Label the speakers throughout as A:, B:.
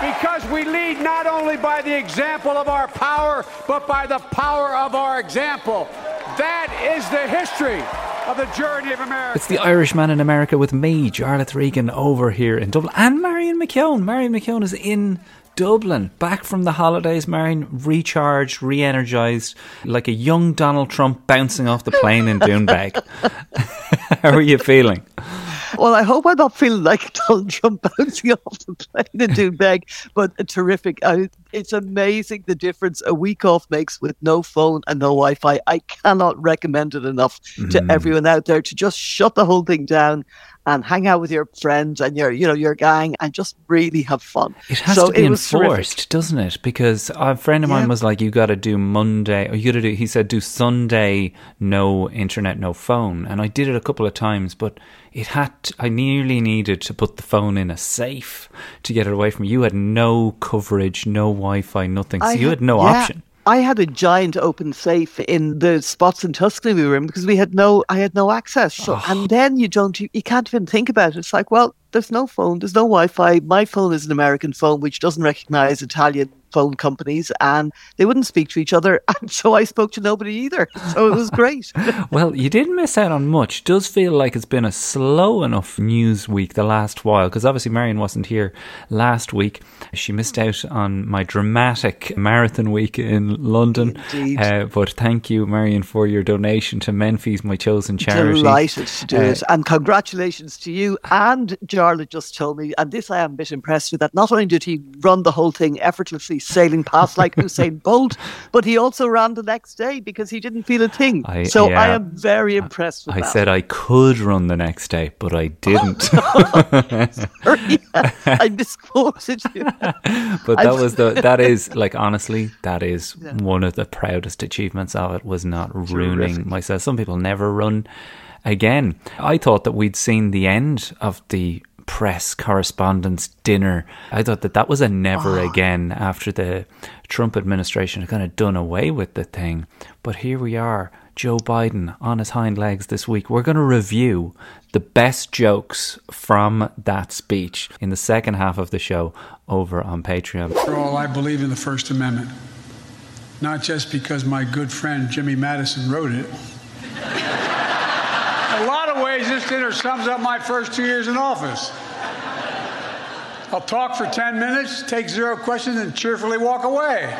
A: because we lead not only by the example of our power, but by the power of our example. That is the history of the journey of America.
B: It's the Irishman in America with me, Jarlath Regan, over here in Dublin, and Marion McKeown. Marion McKeown is in Dublin, back from the holidays, Marion, recharged, re energized, like a young Donald Trump bouncing off the plane in Doonbeg. How are you feeling?
C: Well, I hope I'm not feeling like Donald Trump bouncing off the plane in Doonbeg, but a terrific. I, it's amazing the difference a week off makes with no phone and no Wi Fi. I cannot recommend it enough mm. to everyone out there to just shut the whole thing down and hang out with your friends and your you know your gang and just really have fun.
B: It has so to be enforced, terrific. doesn't it? Because a friend of mine was like, "You got to do Monday, or you got to do." He said, "Do Sunday, no internet, no phone," and I did it a couple of times, but it had. To, I nearly needed to put the phone in a safe to get it away from you. You had no coverage, no Wi-Fi, nothing, so I you had, no yeah. option.
C: I had a giant open safe in the spots in Tuscany we were in because we had no, I had no access. So, oh. and then you don't, you, you can't even think about it. It's like, well, there's no phone, there's no Wi-Fi. My phone is an American phone which doesn't recognize Italian phone companies and they wouldn't speak to each other. And so I spoke to nobody either. So it was great.
B: well, you didn't miss out on much. It does feel like it's been a slow enough news week the last while because obviously Marion wasn't here last week. She missed out on my dramatic marathon week in London. Uh, but thank you, Marion, for your donation to Menfee's, my chosen charity.
C: Delighted to do uh, it. And congratulations to you. And Jarlath just told me, and this I am a bit impressed with, that not only did he run the whole thing effortlessly, sailing past like Usain Bolt, but he also ran the next day because he didn't feel a thing. I, so yeah, I am very impressed
B: I
C: that.
B: I said I could run the next day, but I oh, didn't.
C: Sorry, I misquoted you.
B: but that was the that is like honestly that is yeah. one of the proudest achievements of it was not Terrific. ruining myself. Some people never run again. I thought that we'd seen the end of the press correspondence dinner. I thought that that was a never oh. again after the Trump administration had kind of done away with the thing. But here we are, Joe Biden on his hind legs this week. We're going to review the best jokes from that speech in the second half of the show over on Patreon.
A: For all, I believe in the First Amendment. Not just because my good friend Jimmy Madison wrote it. This dinner sums up my first two years in office. I'll talk for 10 minutes, take zero questions, and cheerfully walk away.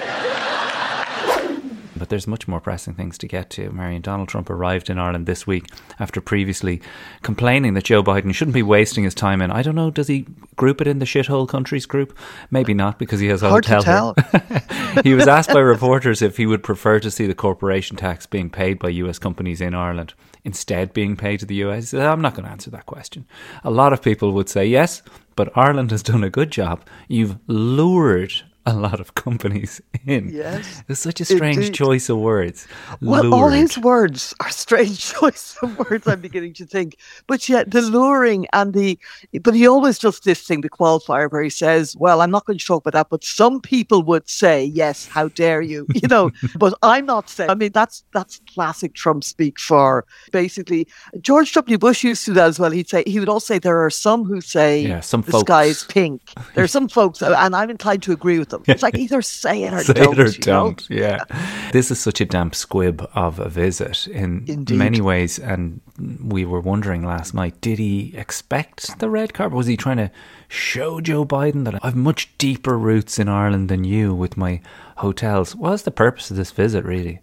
B: But there's much more pressing things to get to. Marion Donald Trump arrived in Ireland this week after previously complaining that Joe Biden shouldn't be wasting his time in. I don't know, does he group it in the shithole countries group? Maybe not because he has a
C: Hard
B: hotel. To tell. he was asked by reporters if he would prefer to see the corporation tax being paid by US companies in Ireland instead being paid to the US? Said, I'm not going to answer that question. A lot of people would say yes, but Ireland has done a good job. You've lured a lot of companies in.
C: Yes.
B: It's such a strange Indeed. choice of words.
C: Well, Lured. all his words are strange choice of words, I'm beginning to think. But yet the luring and the, but he always does this thing, the qualifier, where he says, well, I'm not going to talk about that, but some people would say, yes, how dare you, you know, but I'm not saying, I mean, that's, that's classic Trump speak for basically, George W. Bush used to do that as well. He'd say, he would also say, there are some who say
B: yeah, some
C: the
B: folks.
C: sky is pink. There are some folks, and I'm inclined to agree with them. It's like either say it or
B: say
C: don't.
B: It or don't. Yeah. This is such a damp squib of a visit in
C: Indeed.
B: many ways. And we were wondering last night did he expect the red carpet? Was he trying to show Joe Biden that I've much deeper roots in Ireland than you with my hotels? What's the purpose of this visit, really?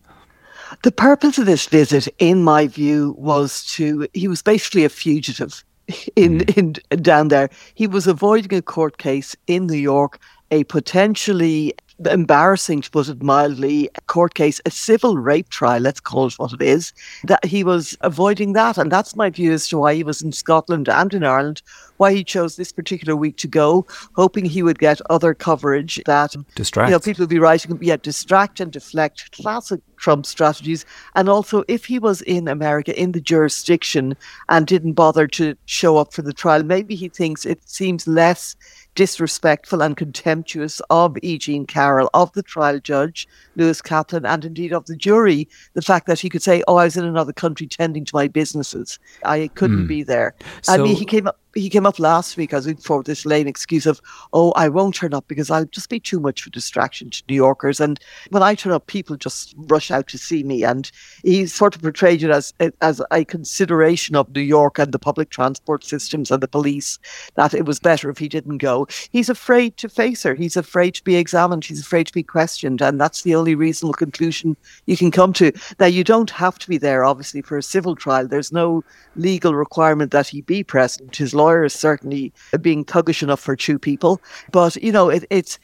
C: The purpose of this visit, in my view, was to, he was basically a fugitive in, mm. in down there. He was avoiding a court case in New York, a potentially embarrassing, to put it mildly, court case, a civil rape trial, let's call it what it is, that he was avoiding that. And that's my view as to why he was in Scotland and in Ireland, why he chose this particular week to go, hoping he would get other coverage that
B: distract.
C: You know, people would be writing, yeah, distract and deflect, classic Trump strategies. And also, if he was in America, in the jurisdiction, and didn't bother to show up for the trial, maybe he thinks it seems less disrespectful and contemptuous of E. Jean Carroll, of the trial judge, Lewis Kaplan, and indeed of the jury, the fact that he could say, Oh, I was in another country tending to my businesses. I couldn't mm. be there. So, I mean, he came up he came up last week as for this lame excuse of, oh, I won't turn up because I'll just be too much of a distraction to New Yorkers. And when I turn up, people just rush out to see me. And he sort of portrayed it as eh, as a consideration of New York and the public transport systems and the police that it was better if he didn't go. He's afraid to face her. He's afraid to be examined. He's afraid to be questioned. And that's the only reasonable conclusion you can come to. Now, you don't have to be there, obviously, for a civil trial. There's no legal requirement that he be present. His lawyer is certainly being thuggish enough for two people. But, you know, it, it's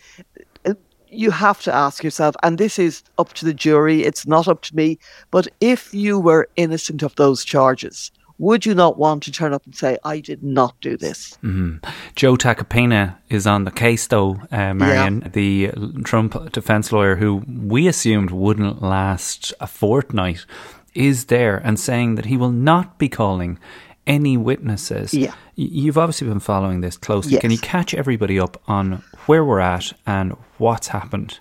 C: you have to ask yourself, and this is up to the jury, it's not up to me, but if you were innocent of those charges, would you not want to turn up and say, I did not do this?
B: Mm-hmm. Joe Tacopina is on the case, though, uh, Marion, yeah. the Trump defense lawyer who we assumed wouldn't last a fortnight, is there and saying that he will not be calling any witnesses.
C: Yeah.
B: You've obviously been following this closely.
C: Yes.
B: Can you catch everybody up on where we're at and what's happened?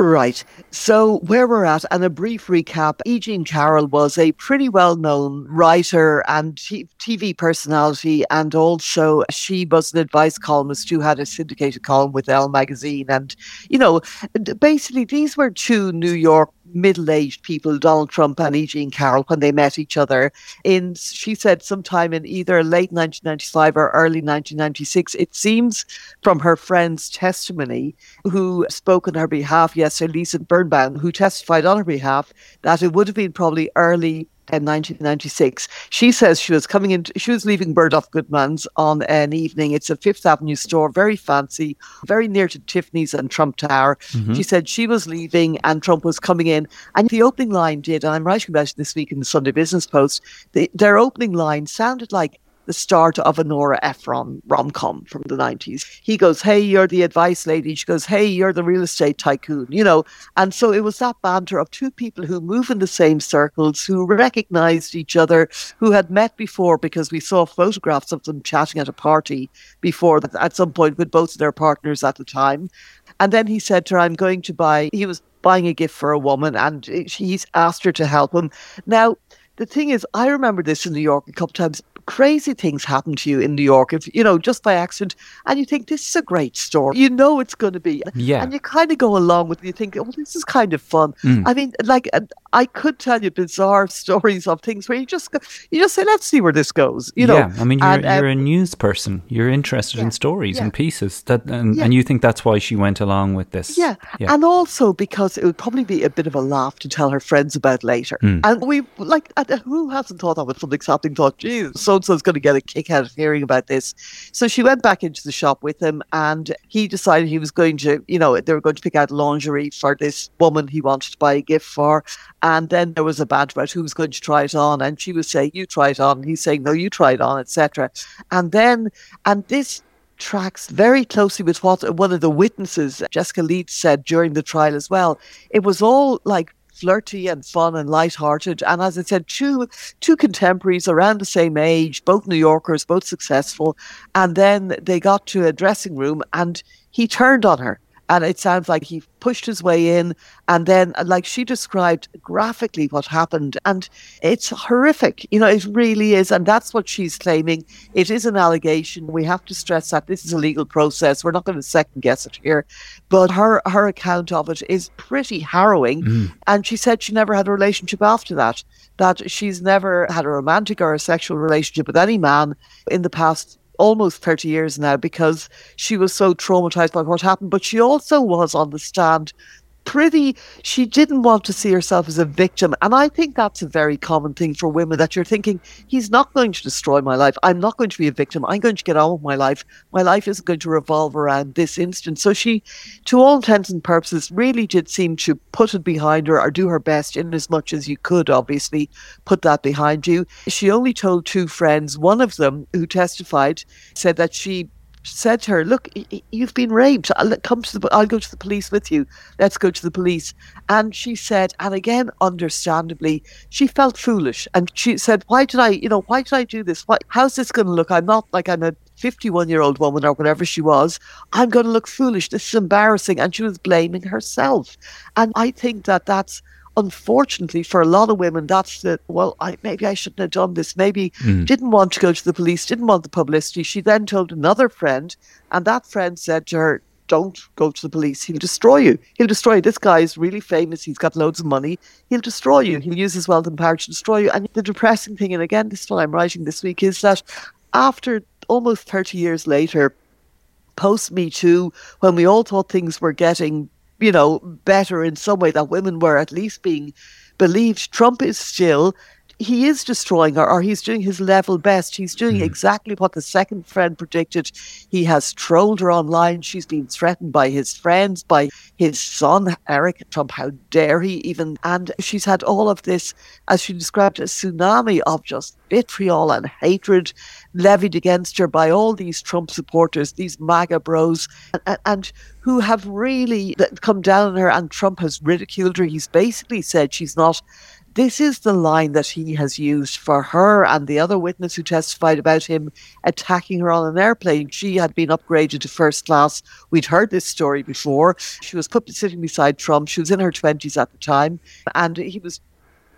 C: Right. So, where we're at, and a brief recap E. Jean Carroll was a pretty well known writer and t- TV personality, and also she was an advice columnist who had a syndicated column with Elle magazine. And, you know, basically, these were two New York middle-aged people, Donald Trump and E. Jean Carroll, when they met each other in, she said, sometime in either late 1995 or early 1996. It seems from her friend's testimony, who spoke on her behalf yesterday, Lisa Birnbaum, who testified on her behalf, that it would have been probably early in 1996. She says she was coming in, she was leaving Bergdorf Goodman's on an evening. It's a Fifth Avenue store, very fancy, very near to Tiffany's and Trump Tower. Mm-hmm. She said she was leaving and Trump was coming in. And the opening line did, and I'm writing about it this week in the Sunday Business Post, the, their opening line sounded like the start of a Nora Ephron rom com from the 90s. He goes, Hey, you're the advice lady. She goes, Hey, you're the real estate tycoon, you know. And so it was that banter of two people who move in the same circles, who recognized each other, who had met before because we saw photographs of them chatting at a party before at some point with both of their partners at the time. And then he said to her, I'm going to buy, he was buying a gift for a woman and eh, he's asked her to help him. Now, the thing is, I remember this in New York a couple times crazy things happen to you in New York, if you know, just by accident, and you think this is a great story. You know it's going to be,
B: yeah,
C: and you kind of go along with. it. You think, oh, this is kind of fun. Mm. I mean, like I could tell you bizarre stories of things where you just go, you just say, let's see where this goes. You know,
B: yeah. I mean, you're, and, you're um, a news person. You're interested yeah, in stories yeah. and pieces that, and, and you think that's why she went along with this.
C: Yeah. and also because it would probably be a bit of a laugh to tell her friends about later. Mm. And we like, who hasn't thought that when something's happening? Thought, geez, so and so's going to get a kick out of hearing about this. So she went back into the shop with him, and he decided he was going to, you know, they were going to pick out lingerie for this woman he wanted to buy a gift for. And then there was a badge about who was going to try it on, and she was saying, "You try it on," and he's saying, "No, you try it on," etc. And then, and this tracks very closely with what one of the witnesses, Jessica Leeds, said during the trial as well. It was all like flirty and fun and light-hearted. And as I said, two two contemporaries around the same age, both New Yorkers, both successful. And then they got to a dressing room, and he turned on her and it sounds like he pushed his way in. And then uh, like she described graphically what happened. And it's horrific. You know it really is. And that's what she's claiming. It is an allegation. We have to stress that this is a legal process. We're not going to second guess it here. But her her account of it is pretty harrowing. Mm. and she said she never had a relationship after that that she's never had a romantic or a sexual relationship with any man in the past almost 30 years now because she was so traumatized by what happened. But she also was on the stand pretty, she didn't want to see herself as a victim. And I think that's a very common thing for women that you're thinking, he's not going to destroy my life. I'm not going to be a victim. I'm going to get on with my life. My life isn't going to revolve around this instance. So she, to all intents and purposes, really did seem to put it behind her or do her best in as much as you could, obviously, put that behind you. She only told two friends. One of them, who testified, said that she said to her, "Look, you've been raped. I'll come to the. I'll go to the police with you. Let's go to the police." And she said, and again, understandably, she felt foolish, and she said, "Why did I? You know, why did I do this? Why, how's this going to look? I'm not like I'm a 51 year old woman or whatever she was. I'm going to look foolish. This is embarrassing." And she was blaming herself, and I think that that's unfortunately for a lot of women that's the well I, maybe i shouldn't have done this. Maybe mm. didn't want to go to the police didn't want the publicity. She then told another friend and that friend said to her don't go to the police. He'll destroy you. He'll destroy you. This guy is really famous. He's got loads of money. He'll destroy you. He'll use his wealth and power to destroy you. And the depressing thing and again this is what i'm writing this week is that after almost 30 years later post me too when we all thought things were getting you know, better in some way, that women were at least being believed. Trump is still he is destroying her, or he's doing his level best. He's doing mm. exactly what the second friend predicted. He has trolled her online. She's been threatened by his friends, by his son, Eric Trump. How dare he even? And she's had all of this, as she described, a tsunami of just vitriol and hatred levied against her by all these Trump supporters, these MAGA bros, and, and who have really come down on her. And Trump has ridiculed her. He's basically said she's not this is the line that he has used for her and the other witness who testified about him attacking her on an airplane. She had been upgraded to first class. We'd heard this story before. She was put sitting beside Trump. She was in her 20s at the time. And he was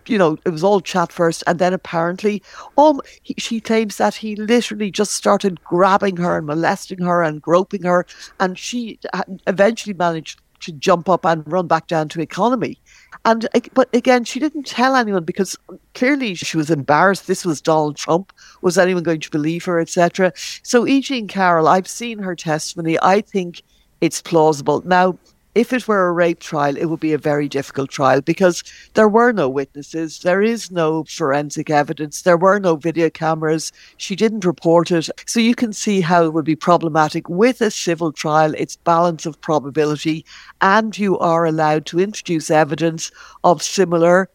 C: you know, it was all chat first, and then apparently, um, he, she claims that he literally just started grabbing her and molesting her and groping her, and she eventually managed to jump up and run back down to economy. And but again, she didn't tell anyone because clearly she was embarrassed. This was Donald Trump. Was anyone going to believe her, etc.? So E. Jean Carroll, I've seen her testimony. I think it's plausible. Now, if it were a rape trial, it would be a very difficult trial because there were no witnesses, there is no forensic evidence, there were no video cameras, she didn't report it. So you can see how it would be problematic. With a civil trial, it's balance of probability, and you are allowed to introduce evidence of similar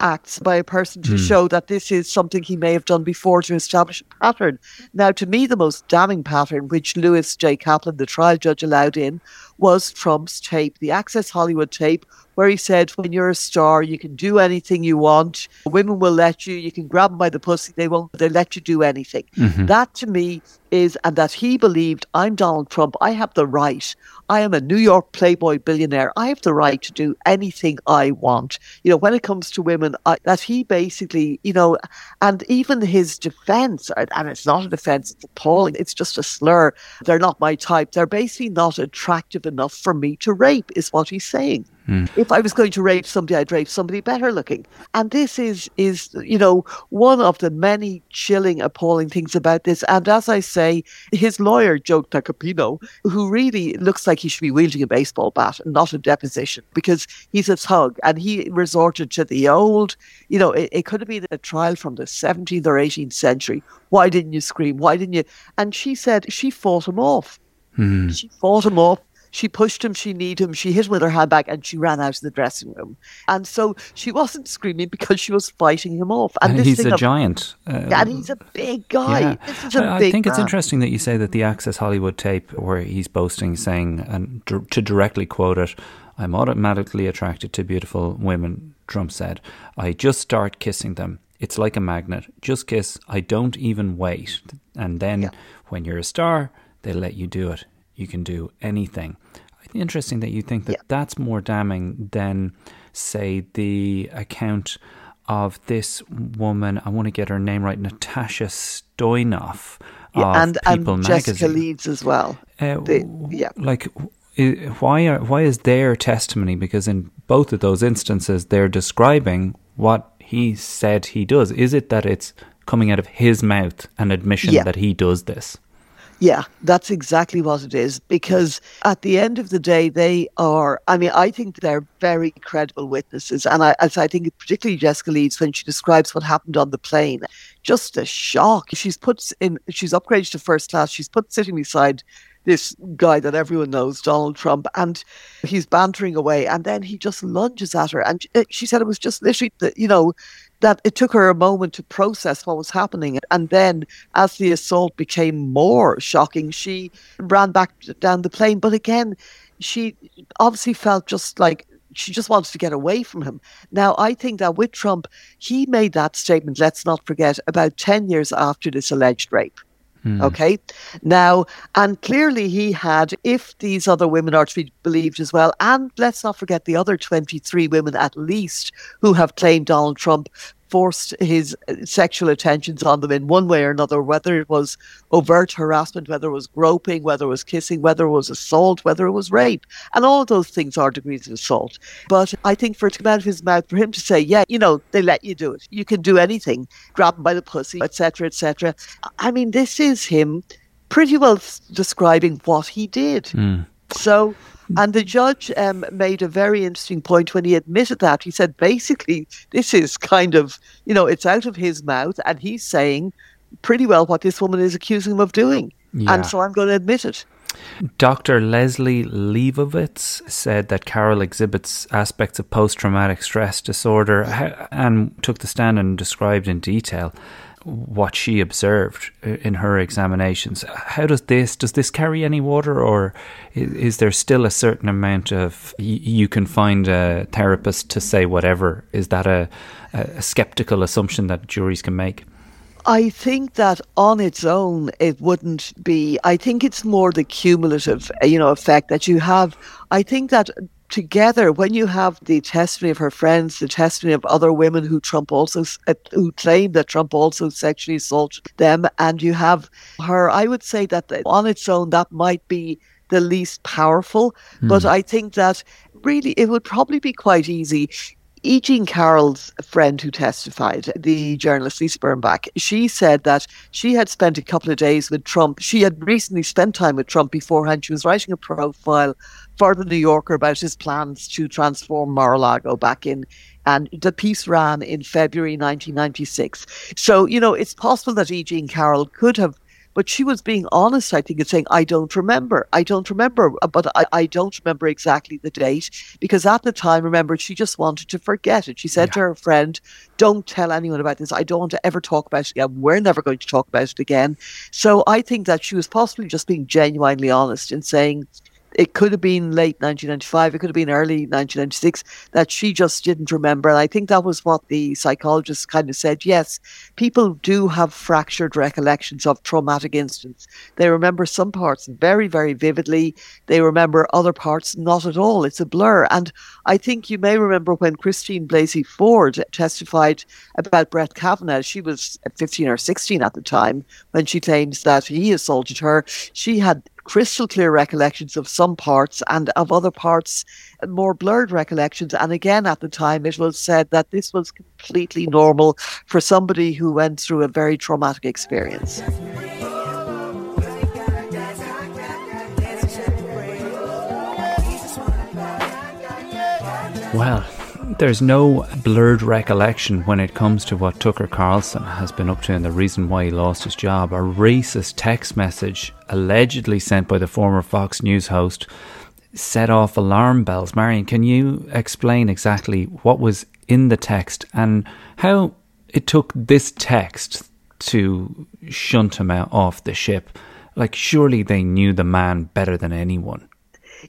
C: acts by a person to mm. show that this is something he may have done before to establish a pattern. Now, to me, the most damning pattern, which Lewis J. Kaplan, the trial judge, allowed in, was Trump's tape, the Access Hollywood tape, where he said, when you're a star, you can do anything you want. Women will let you. You can grab them by the pussy. They won't. They let you do anything. Mm-hmm. That to me is, and that he believed, I'm Donald Trump. I have the right. I am a New York Playboy billionaire. I have the right to do anything I want. You know, when it comes to women, I, that he basically, you know, and even his defense, and it's not a defense, it's appalling. It's just a slur. They're not my type. They're basically not attractive enough for me to rape, is what he's saying. Mm. If I was going to rape somebody, I'd rape somebody better looking. And this is, is, you know, one of the many chilling, appalling things about this. And as I say, his lawyer, Joe Tacopina, who really looks like he should be wielding a baseball bat and not a deposition because he's a thug and he resorted to the old, you know, it, it could have been a trial from the 17th or 18th century. Why didn't you scream? Why didn't you? And she said she fought him off. Mm. She fought him off she pushed him, she kneed him, she hit him with her handbag, and she ran out of the dressing room. And so she wasn't screaming because she was fighting him off.
B: And, and he's a of, giant.
C: Uh, and he's a big guy. Yeah.
B: I, I think man. it's interesting that you say that the Access Hollywood tape, where he's boasting, saying, and to directly quote it, I'm automatically attracted to beautiful women, Trump said. I just start kissing them. It's like a magnet. Just kiss. I don't even wait. And then yeah. when you're a star, they let you do it you can do anything. Interesting that you think that yeah. that's more damning than, say, the account of this woman. I want to get her name right, Natasha Stoynoff.
C: Yeah, and, People and Jessica Leeds as well.
B: Uh, the, yeah, like why are why is their testimony? Because in both of those instances, they're describing what he said he does. Is it that it's coming out of his mouth an admission yeah. that he does this?
C: Yeah, that's exactly what it is. Because at the end of the day, they are, I mean, I think they're very credible witnesses. And I, as I think, particularly Jessica Leeds, when she describes what happened on the plane, just a shock. She's put in, she's upgraded to first class. She's put sitting beside this guy that everyone knows, Donald Trump, and he's bantering away. And then he just lunges at her. And uh, she said it was just literally, the, you know, that it took her a moment to process what was happening. And then, as the assault became more shocking, she ran back down the plane. But again, she obviously felt just like she just wanted to get away from him. Now, I think that with Trump, he made that statement, let's not forget, about 10 years after this alleged rape. Mm. Okay. Now, and clearly he had, if these other women are to be believed as well, and let's not forget the other 23 women at least who have claimed Donald Trump forced his uh, sexual attentions on them in one way or another, whether it was overt harassment, whether it was groping, whether it was kissing, whether it was assault, whether it was rape. And all of those things are degrees of assault. But I think for it to come out of his mouth, for him to say, yeah, you know, they let you do it. You can do anything, grab him by the pussy, etc., etc. I mean, this is him pretty well describing what he did. Mm. So and the judge um, made a very interesting point when he admitted that. He said, basically, this is kind of, you know, it's out of his mouth, and he's saying pretty well what this woman is accusing him of doing. Yeah. And so I'm going to admit it.
B: Dr. Leslie Lebowitz said that Carroll exhibits aspects of post traumatic stress disorder and took the stand and described in detail what she observed in her examinations. How does this does this carry any water, or is there still a certain amount of you can find a therapist to say whatever? Is that a, a skeptical assumption that juries can make?
C: I think that on its own, it wouldn't be. I think it's more the cumulative, you know, effect that you have. I think that together, when you have the testimony of her friends, the testimony of other women who Trump also uh, who claim that Trump also sexually assaulted them, and you have her, I would say that on its own that might be the least powerful. Mm. But I think that really it would probably be quite easy E. Jean Carroll's friend who testified, the journalist Lisa Birnbach, she said that she had spent a couple of days with Trump. She had recently spent time with Trump beforehand. She was writing a profile for the New Yorker about his plans to transform Mar-a-Lago back in and the piece ran in February 1996. So, you know, it's possible that E. Jean Carroll could have but she was being honest, I think, and saying, I don't remember. I don't remember, uh, but I, I don't remember exactly the date because at the time, remember, she just wanted to forget it. She said yeah. to her friend, Don't tell anyone about this. I don't want to ever talk about it again. We're never going to talk about it again. So I think that she was possibly just being genuinely honest in saying, it could have been late 1995, it could have been early 1996 that she just didn't remember. And I think that was what the psychologist kind of said. Yes, people do have fractured recollections of traumatic incidents. They remember some parts very, very vividly. They remember other parts not at all. It's a blur. And I think you may remember when Christine Blasey Ford testified about Brett Kavanaugh. She was 15 or 16 at the time when she claims that he assaulted her. She had crystal clear recollections of some parts and of other parts more blurred recollections. And again, at the time, it was said that this was completely normal for somebody who went through a very traumatic experience.
B: Well, there's no blurred recollection when it comes to what Tucker Carlson has been up to and the reason why he lost his job. A racist text message allegedly sent by the former Fox News host set off alarm bells. Marion, can you explain exactly what was in the text and how it took this text to shunt him out off the ship? Like, surely they knew the man better than anyone.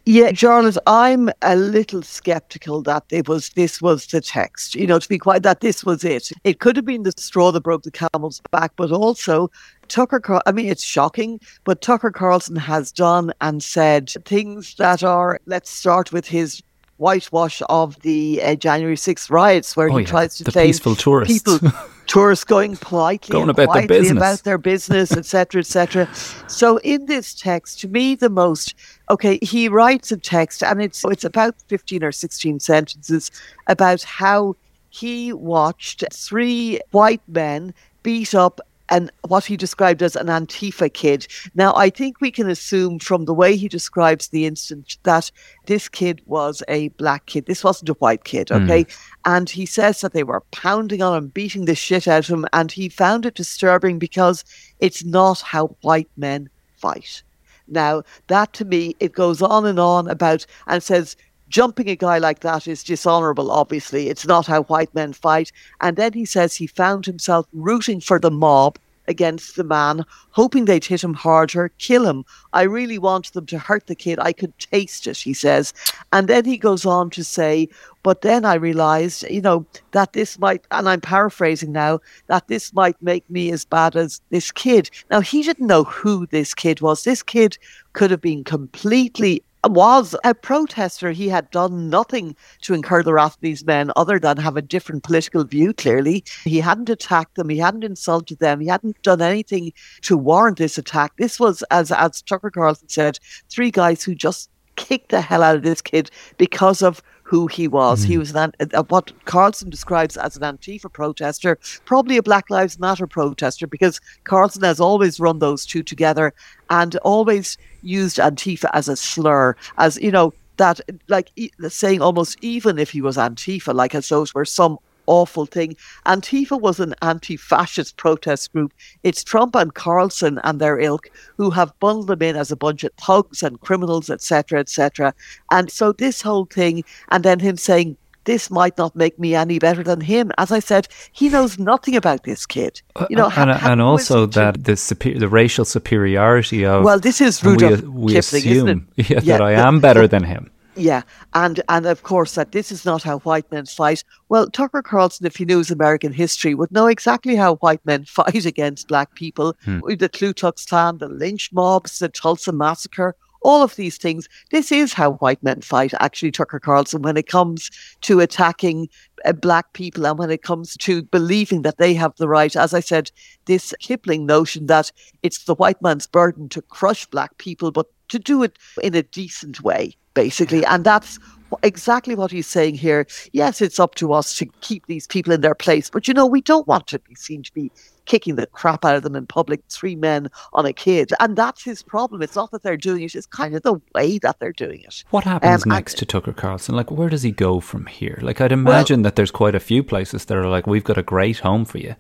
C: Yeah, Jarlath, I'm a little skeptical that it was this was the text. You know, to be quite that this was it. It could have been the straw that broke the camel's back, but also Tucker. Car- I mean, it's shocking, but Tucker Carlson has done and said things that are. Let's start with his whitewash of the uh, January 6th riots, where oh, he yeah, tries to
B: the peaceful tourists.
C: people, tourists going politely
B: going about their business,
C: about their business, etc., etc. So in this text, to me, the most okay, he writes a text, and it's it's about fifteen or sixteen sentences about how he watched three white men beat up and what he described as an Antifa kid. Now, I think we can assume from the way he describes the incident that this kid was a black kid. This wasn't a white kid,
B: Hmm.
C: okay? And he says that they were pounding on him, beating the shit out of him, and he found it disturbing because it's not how white men fight. Now, that to me, it goes on and on about and says jumping a guy like that is dishonorable, obviously. It's not how white men fight. And then he says he found himself rooting for the mob against the man, hoping they'd hit him harder, kill him. I really wanted them to hurt the kid. I could taste it, he says. And then he goes on to say, but then I realized, you know, that this might, and I'm paraphrasing now, that this might make me as bad as this kid. Now, he didn't know who this kid was. This kid could have been completely was a protester. He had done nothing to incur the wrath of these men other than have a different political view, clearly. He hadn't attacked them, he hadn't insulted them, he hadn't done anything to warrant this attack. This was, as, as Tucker Carlson said, three guys who just kicked the hell out of this kid because of who he was. He was an, uh, what Carlson describes as an Antifa protester, probably a Black Lives Matter protester, because Carlson has always run those two together and always used Antifa as a slur, as you know that like e- saying almost even if he was Antifa, like as though it were some awful thing. Antifa was an anti-fascist protest group. It's Trump and Carlson and their ilk who have bundled them in as a bunch of thugs and criminals, etc., etc. And so this whole thing, and then him saying. This might not make me any better than him. As I said, he knows nothing about this kid. Uh, you know,
B: and,
C: ha-
B: and also that the super, the racial superiority of
C: Well, this is
B: and we,
C: Rudolph
B: we
C: Kipling, isn't
B: assume
C: it?
B: yeah,
C: Yeah,
B: that I
C: the-
B: am better than him.
C: Yeah, and and of course that this is not how white men fight. Well, Tucker Carlson, if he knows American history, would know exactly how white men fight against black people. With The Ku Klux Klan, the lynch mobs, the Tulsa massacre, all of these things. This is how white men fight. Actually, Tucker Carlson, when it comes to attacking uh, black people and when it comes to believing that they have the right, as I said, this Kipling notion that it's the white man's burden to crush black people, but to do it in a decent way, basically. And that's exactly what he's saying here. Yes, it's up to us to keep these people in their place, but you know, we don't want to be seen to be kicking the crap out of them in public, three men on a kid. And that's his problem. It's not that they're doing it, it's kind of the way that they're doing it.
B: What happens
C: Um, and-
B: next to Tucker Carlson? Like, where does he go from here? Like, I'd imagine that there's quite a few places that are like, we've got a great home for you.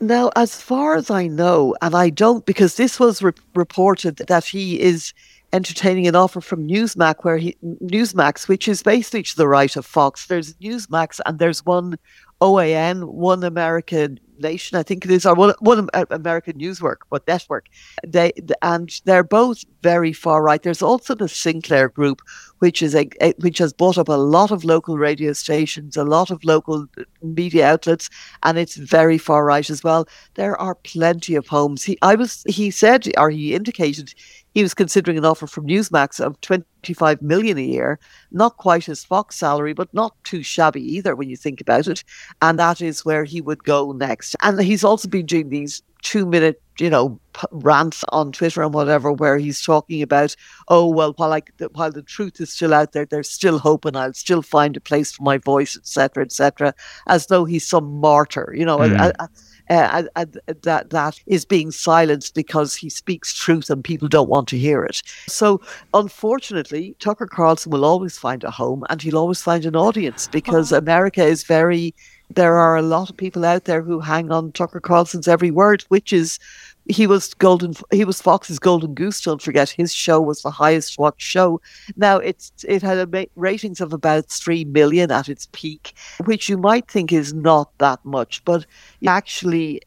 C: Now, as far as I know, and I don't, because this was re- reported that he is entertaining an offer from Newsmax, where he Newsmax, which is basically to the right of Fox. There's Newsmax, and there's one OAN, One American Nation, I think it is, or one, one Am- American Newswork, but network. They and they're both very far right. There's also the Sinclair Group, which is a, a which has bought up a lot of local radio stations, a lot of local media outlets, and it's very far right as well. There are plenty of homes. He, I was, he said, or he indicated, he was considering an offer from Newsmax of 25 million a year, not quite his Fox salary, but not too shabby either when you think about it. And that is where he would go next. And he's also been doing these two minute, you know, p- rants on Twitter and whatever, where he's talking about, oh well, while the, while the truth is still out there, there's still hope, and I'll still find a place for my voice, etc., etc., as though he's some martyr, you know.
B: Mm.
C: Uh, uh, uh, that that is being silenced because he speaks truth and people don't want to hear it. So, unfortunately, Tucker Carlson will always find a home and he'll always find an audience because America is very. There are a lot of people out there who hang on Tucker Carlson's every word, which is he was golden. He was Fox's golden goose. Don't forget, his show was the highest watched show. Now it's it had a ma- ratings of about three million at its peak, which you might think is not that much, but actually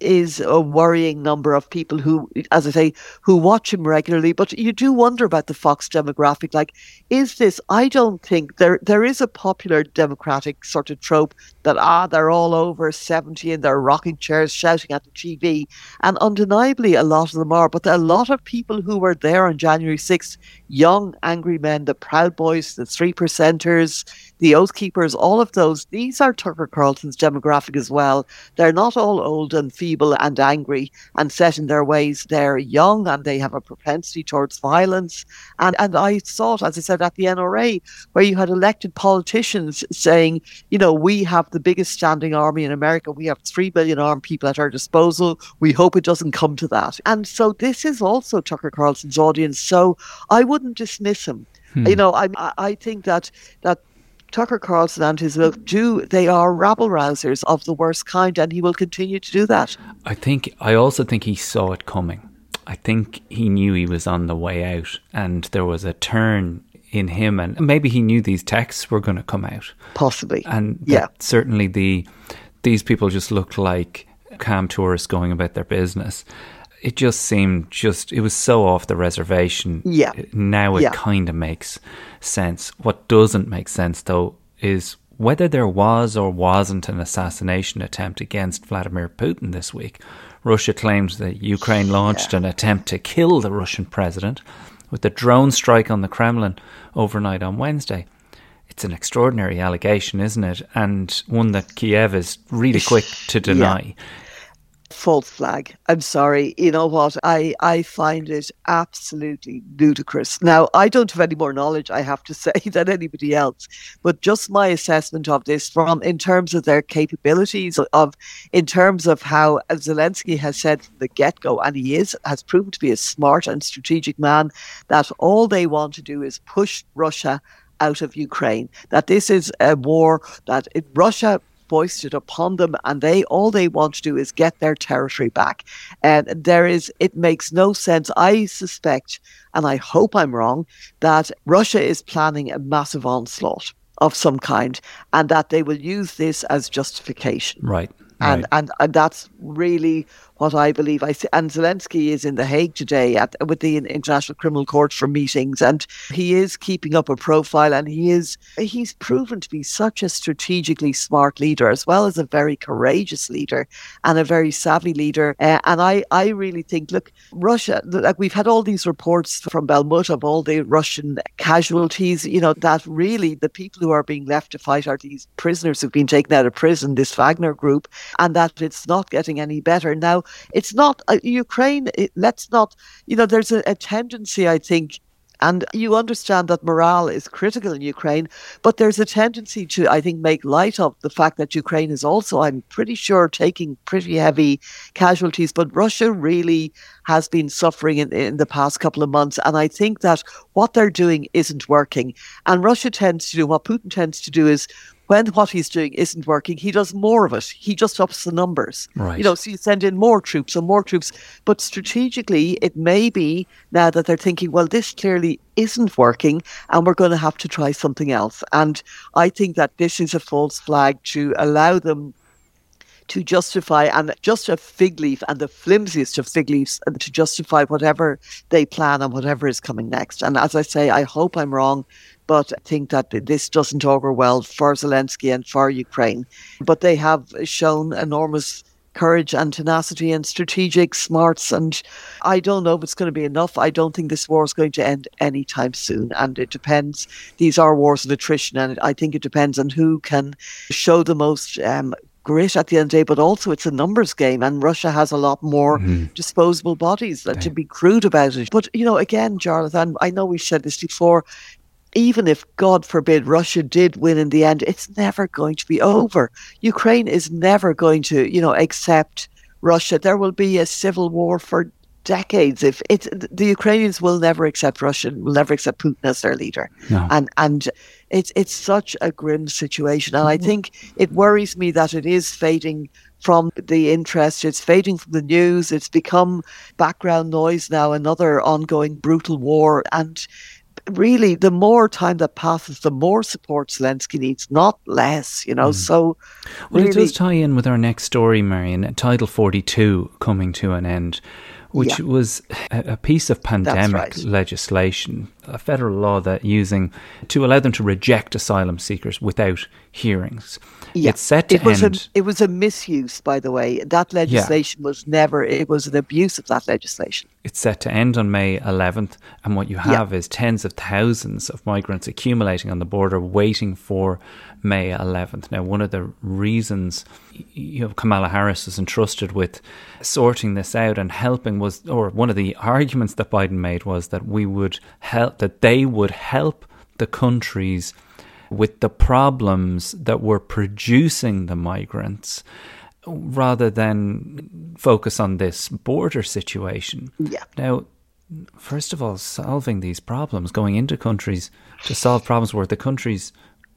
C: is a worrying number of people who, as I say, who watch him regularly. But you do wonder about the Fox demographic. Like, is this? I don't think there there is a popular Democratic sort of trope that ah they're all over seventy in their rocking chairs shouting at the TV, and undeniably a lot of them are. But a lot of people who were there on January sixth, young angry men, the Proud Boys, the Three Percenters, the Oath Keepers, all of those. These are Tucker Carlson's demographic as well. They're not all old and feeble and angry and set in their ways. They're young and they have a propensity towards violence. And and I saw it, as I said, at the NRA, where you had elected politicians saying, you know, we have the biggest standing army in America. We have 3 billion armed people at our disposal. We hope it doesn't come to that. And so this is also Tucker Carlson's audience. So I wouldn't dismiss him. Hmm. You know, I, I think that, that Tucker Carlson and his ilk do they are rabble rousers of the worst kind, and he will continue to do that.
B: I think I also think he saw it coming. I think he knew he was on the way out, and there was a turn in him, and maybe he knew these texts were going to come out,
C: possibly.
B: And yeah, certainly the these people just looked like calm tourists going about their business. It just seemed just it was so off the reservation.
C: Yeah.
B: Now it yeah. kind of makes sense. What doesn't make sense though is whether there was or wasn't an assassination attempt against Vladimir Putin this week. Russia claimed that Ukraine launched yeah. an attempt to kill the Russian president with the drone strike on the Kremlin overnight on Wednesday. It's an extraordinary allegation, isn't it? And one that Kiev is really quick to deny. Yeah
C: false flag. I'm sorry. You know what? I, I find it absolutely ludicrous. Now, I don't have any more knowledge, I have to say, than anybody else. But just my assessment of this from in terms of their capabilities of in terms of how Zelensky has said from the get go, and he is has proven to be a smart and strategic man, that all they want to do is push Russia out of Ukraine. That this is a war that Russia foisted upon them, and they all they want to do is get their territory back. And there is, it makes no sense. I suspect, and I hope I'm wrong, that Russia is planning a massive onslaught of some kind, and that they will use this as justification.
B: Right.
C: And,
B: right.
C: and and that's really what I believe. I see, and Zelensky is in The Hague today at with the International Criminal Court for meetings, and he is keeping up a profile, and he is he's proven to be such a strategically smart leader, as well as a very courageous leader and a very savvy leader. Uh, and I I really think, look, Russia, like we've had all these reports from Bakhmut of all the Russian casualties. You know that really the people who are being left to fight are these prisoners who've been taken out of prison, this Wagner group, and that it's not getting any better now it's not uh, Ukraine. It, let's not, you know, there's a, a tendency, I think, and you understand that morale is critical in Ukraine, but there's a tendency to, I think, make light of the fact that Ukraine is also, I'm pretty sure, taking pretty heavy casualties. But Russia really has been suffering in, in the past couple of months. And I think that what they're doing isn't working. And Russia tends to do, what Putin tends to do is when what he's doing isn't working, he does more of it. He just ups the numbers.
B: Right.
C: You know, so you send in more troops and more troops. But strategically, it may be now that they're thinking, well, this clearly isn't working and we're going to have to try something else. And I think that this is a false flag to allow them to justify and just a fig leaf and the flimsiest of fig leaves to justify whatever they plan and whatever is coming next. And as I say, I hope I'm wrong but I think that this doesn't augur well for Zelensky and for Ukraine. But they have shown enormous courage and tenacity and strategic smarts. And I don't know if it's going to be enough. I don't think this war is going to end anytime soon. And it depends. These are wars of attrition. And I think it depends on who can show the most um, grit at the end of the day, but also it's a numbers game, and Russia has a lot more mm-hmm. disposable bodies. To be crude about it, but you know, again, Jarlath, I know we said this before even if, God forbid, Russia did win in the end, it's never going to be over. Ukraine is never going to, you know, accept Russia. There will be a civil war for decades. If it, the Ukrainians will never accept Russia, will never accept Putin as their leader,
B: no.
C: and and it's it's such a grim situation. And I mm-hmm. think it worries me that it is fading from the interest. It's fading from the news. It's become background noise now. Another ongoing brutal war, and really, the more time that passes, the more support Zelensky needs, not less, you know. Mm. So,
B: well, really, it does tie in with our next story, Marion. Title 42 coming to an end which yeah. was a, piece of pandemic right. legislation, a federal law that using to allow them to reject asylum seekers without hearings.
C: Yeah.
B: It's set to
C: it was
B: end.
C: A, it was a misuse, by the way. That legislation yeah. was never. It was an abuse of that legislation.
B: It's set to end on May 11th, and what you have yeah. is tens of thousands of migrants accumulating on the border, waiting for May 11th. Now, one of the reasons you know, Kamala Harris was entrusted with sorting this out and helping was, or one of the arguments that Biden made was that we would help, that they would help the countries with the problems that were producing the migrants rather than focus on this border situation.
C: Yeah.
B: Now, first of all, solving these problems, going into countries to solve problems where the countries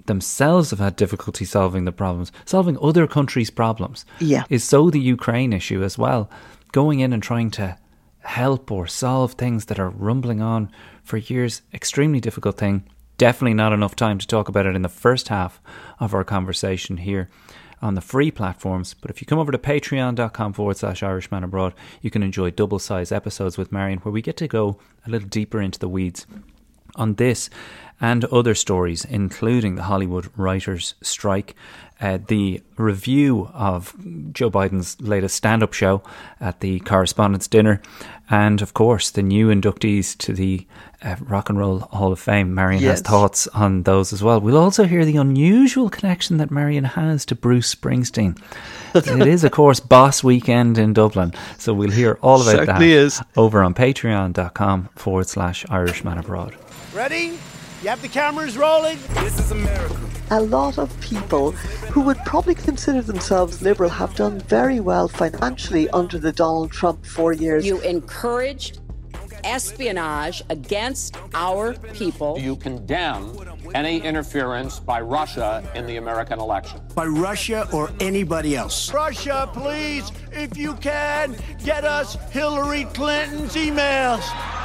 B: themselves have had difficulty solving the problems, solving other countries' problems,
C: yeah.
B: is so the Ukraine issue as well. Going in and trying to help or solve things that are rumbling on for years, extremely difficult thing. Definitely not enough time to talk about it in the first half of our conversation here on the free platforms. But if you come over to patreon.com forward slash Irishman Abroad, you can enjoy double size episodes with Marion where we get to go a little deeper into the weeds on this and other stories, including the Hollywood writers' strike, uh, the review of Joe Biden's latest stand up show at the Correspondents' Dinner, and of course, the new inductees to the uh, Rock and Roll Hall of Fame. Marion yes. has thoughts on those as well. We'll also hear the unusual connection that Marion has to Bruce Springsteen. it is, of course, Boss Weekend in Dublin. So we'll hear all about
C: Certainly
B: that
C: is.
B: over on patreon.com forward slash Irishman Abroad.
D: Ready? You have the cameras rolling? This is America.
C: A lot of people who would probably consider themselves liberal have done very well financially under the Donald Trump four years.
E: You encouraged espionage against our people.
F: You condemn any interference by Russia in the American election.
D: By Russia or anybody else. Russia, please, if you can, get us Hillary Clinton's emails.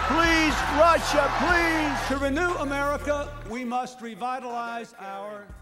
D: Please, Russia, please.
A: To renew America, we must revitalize our democracy.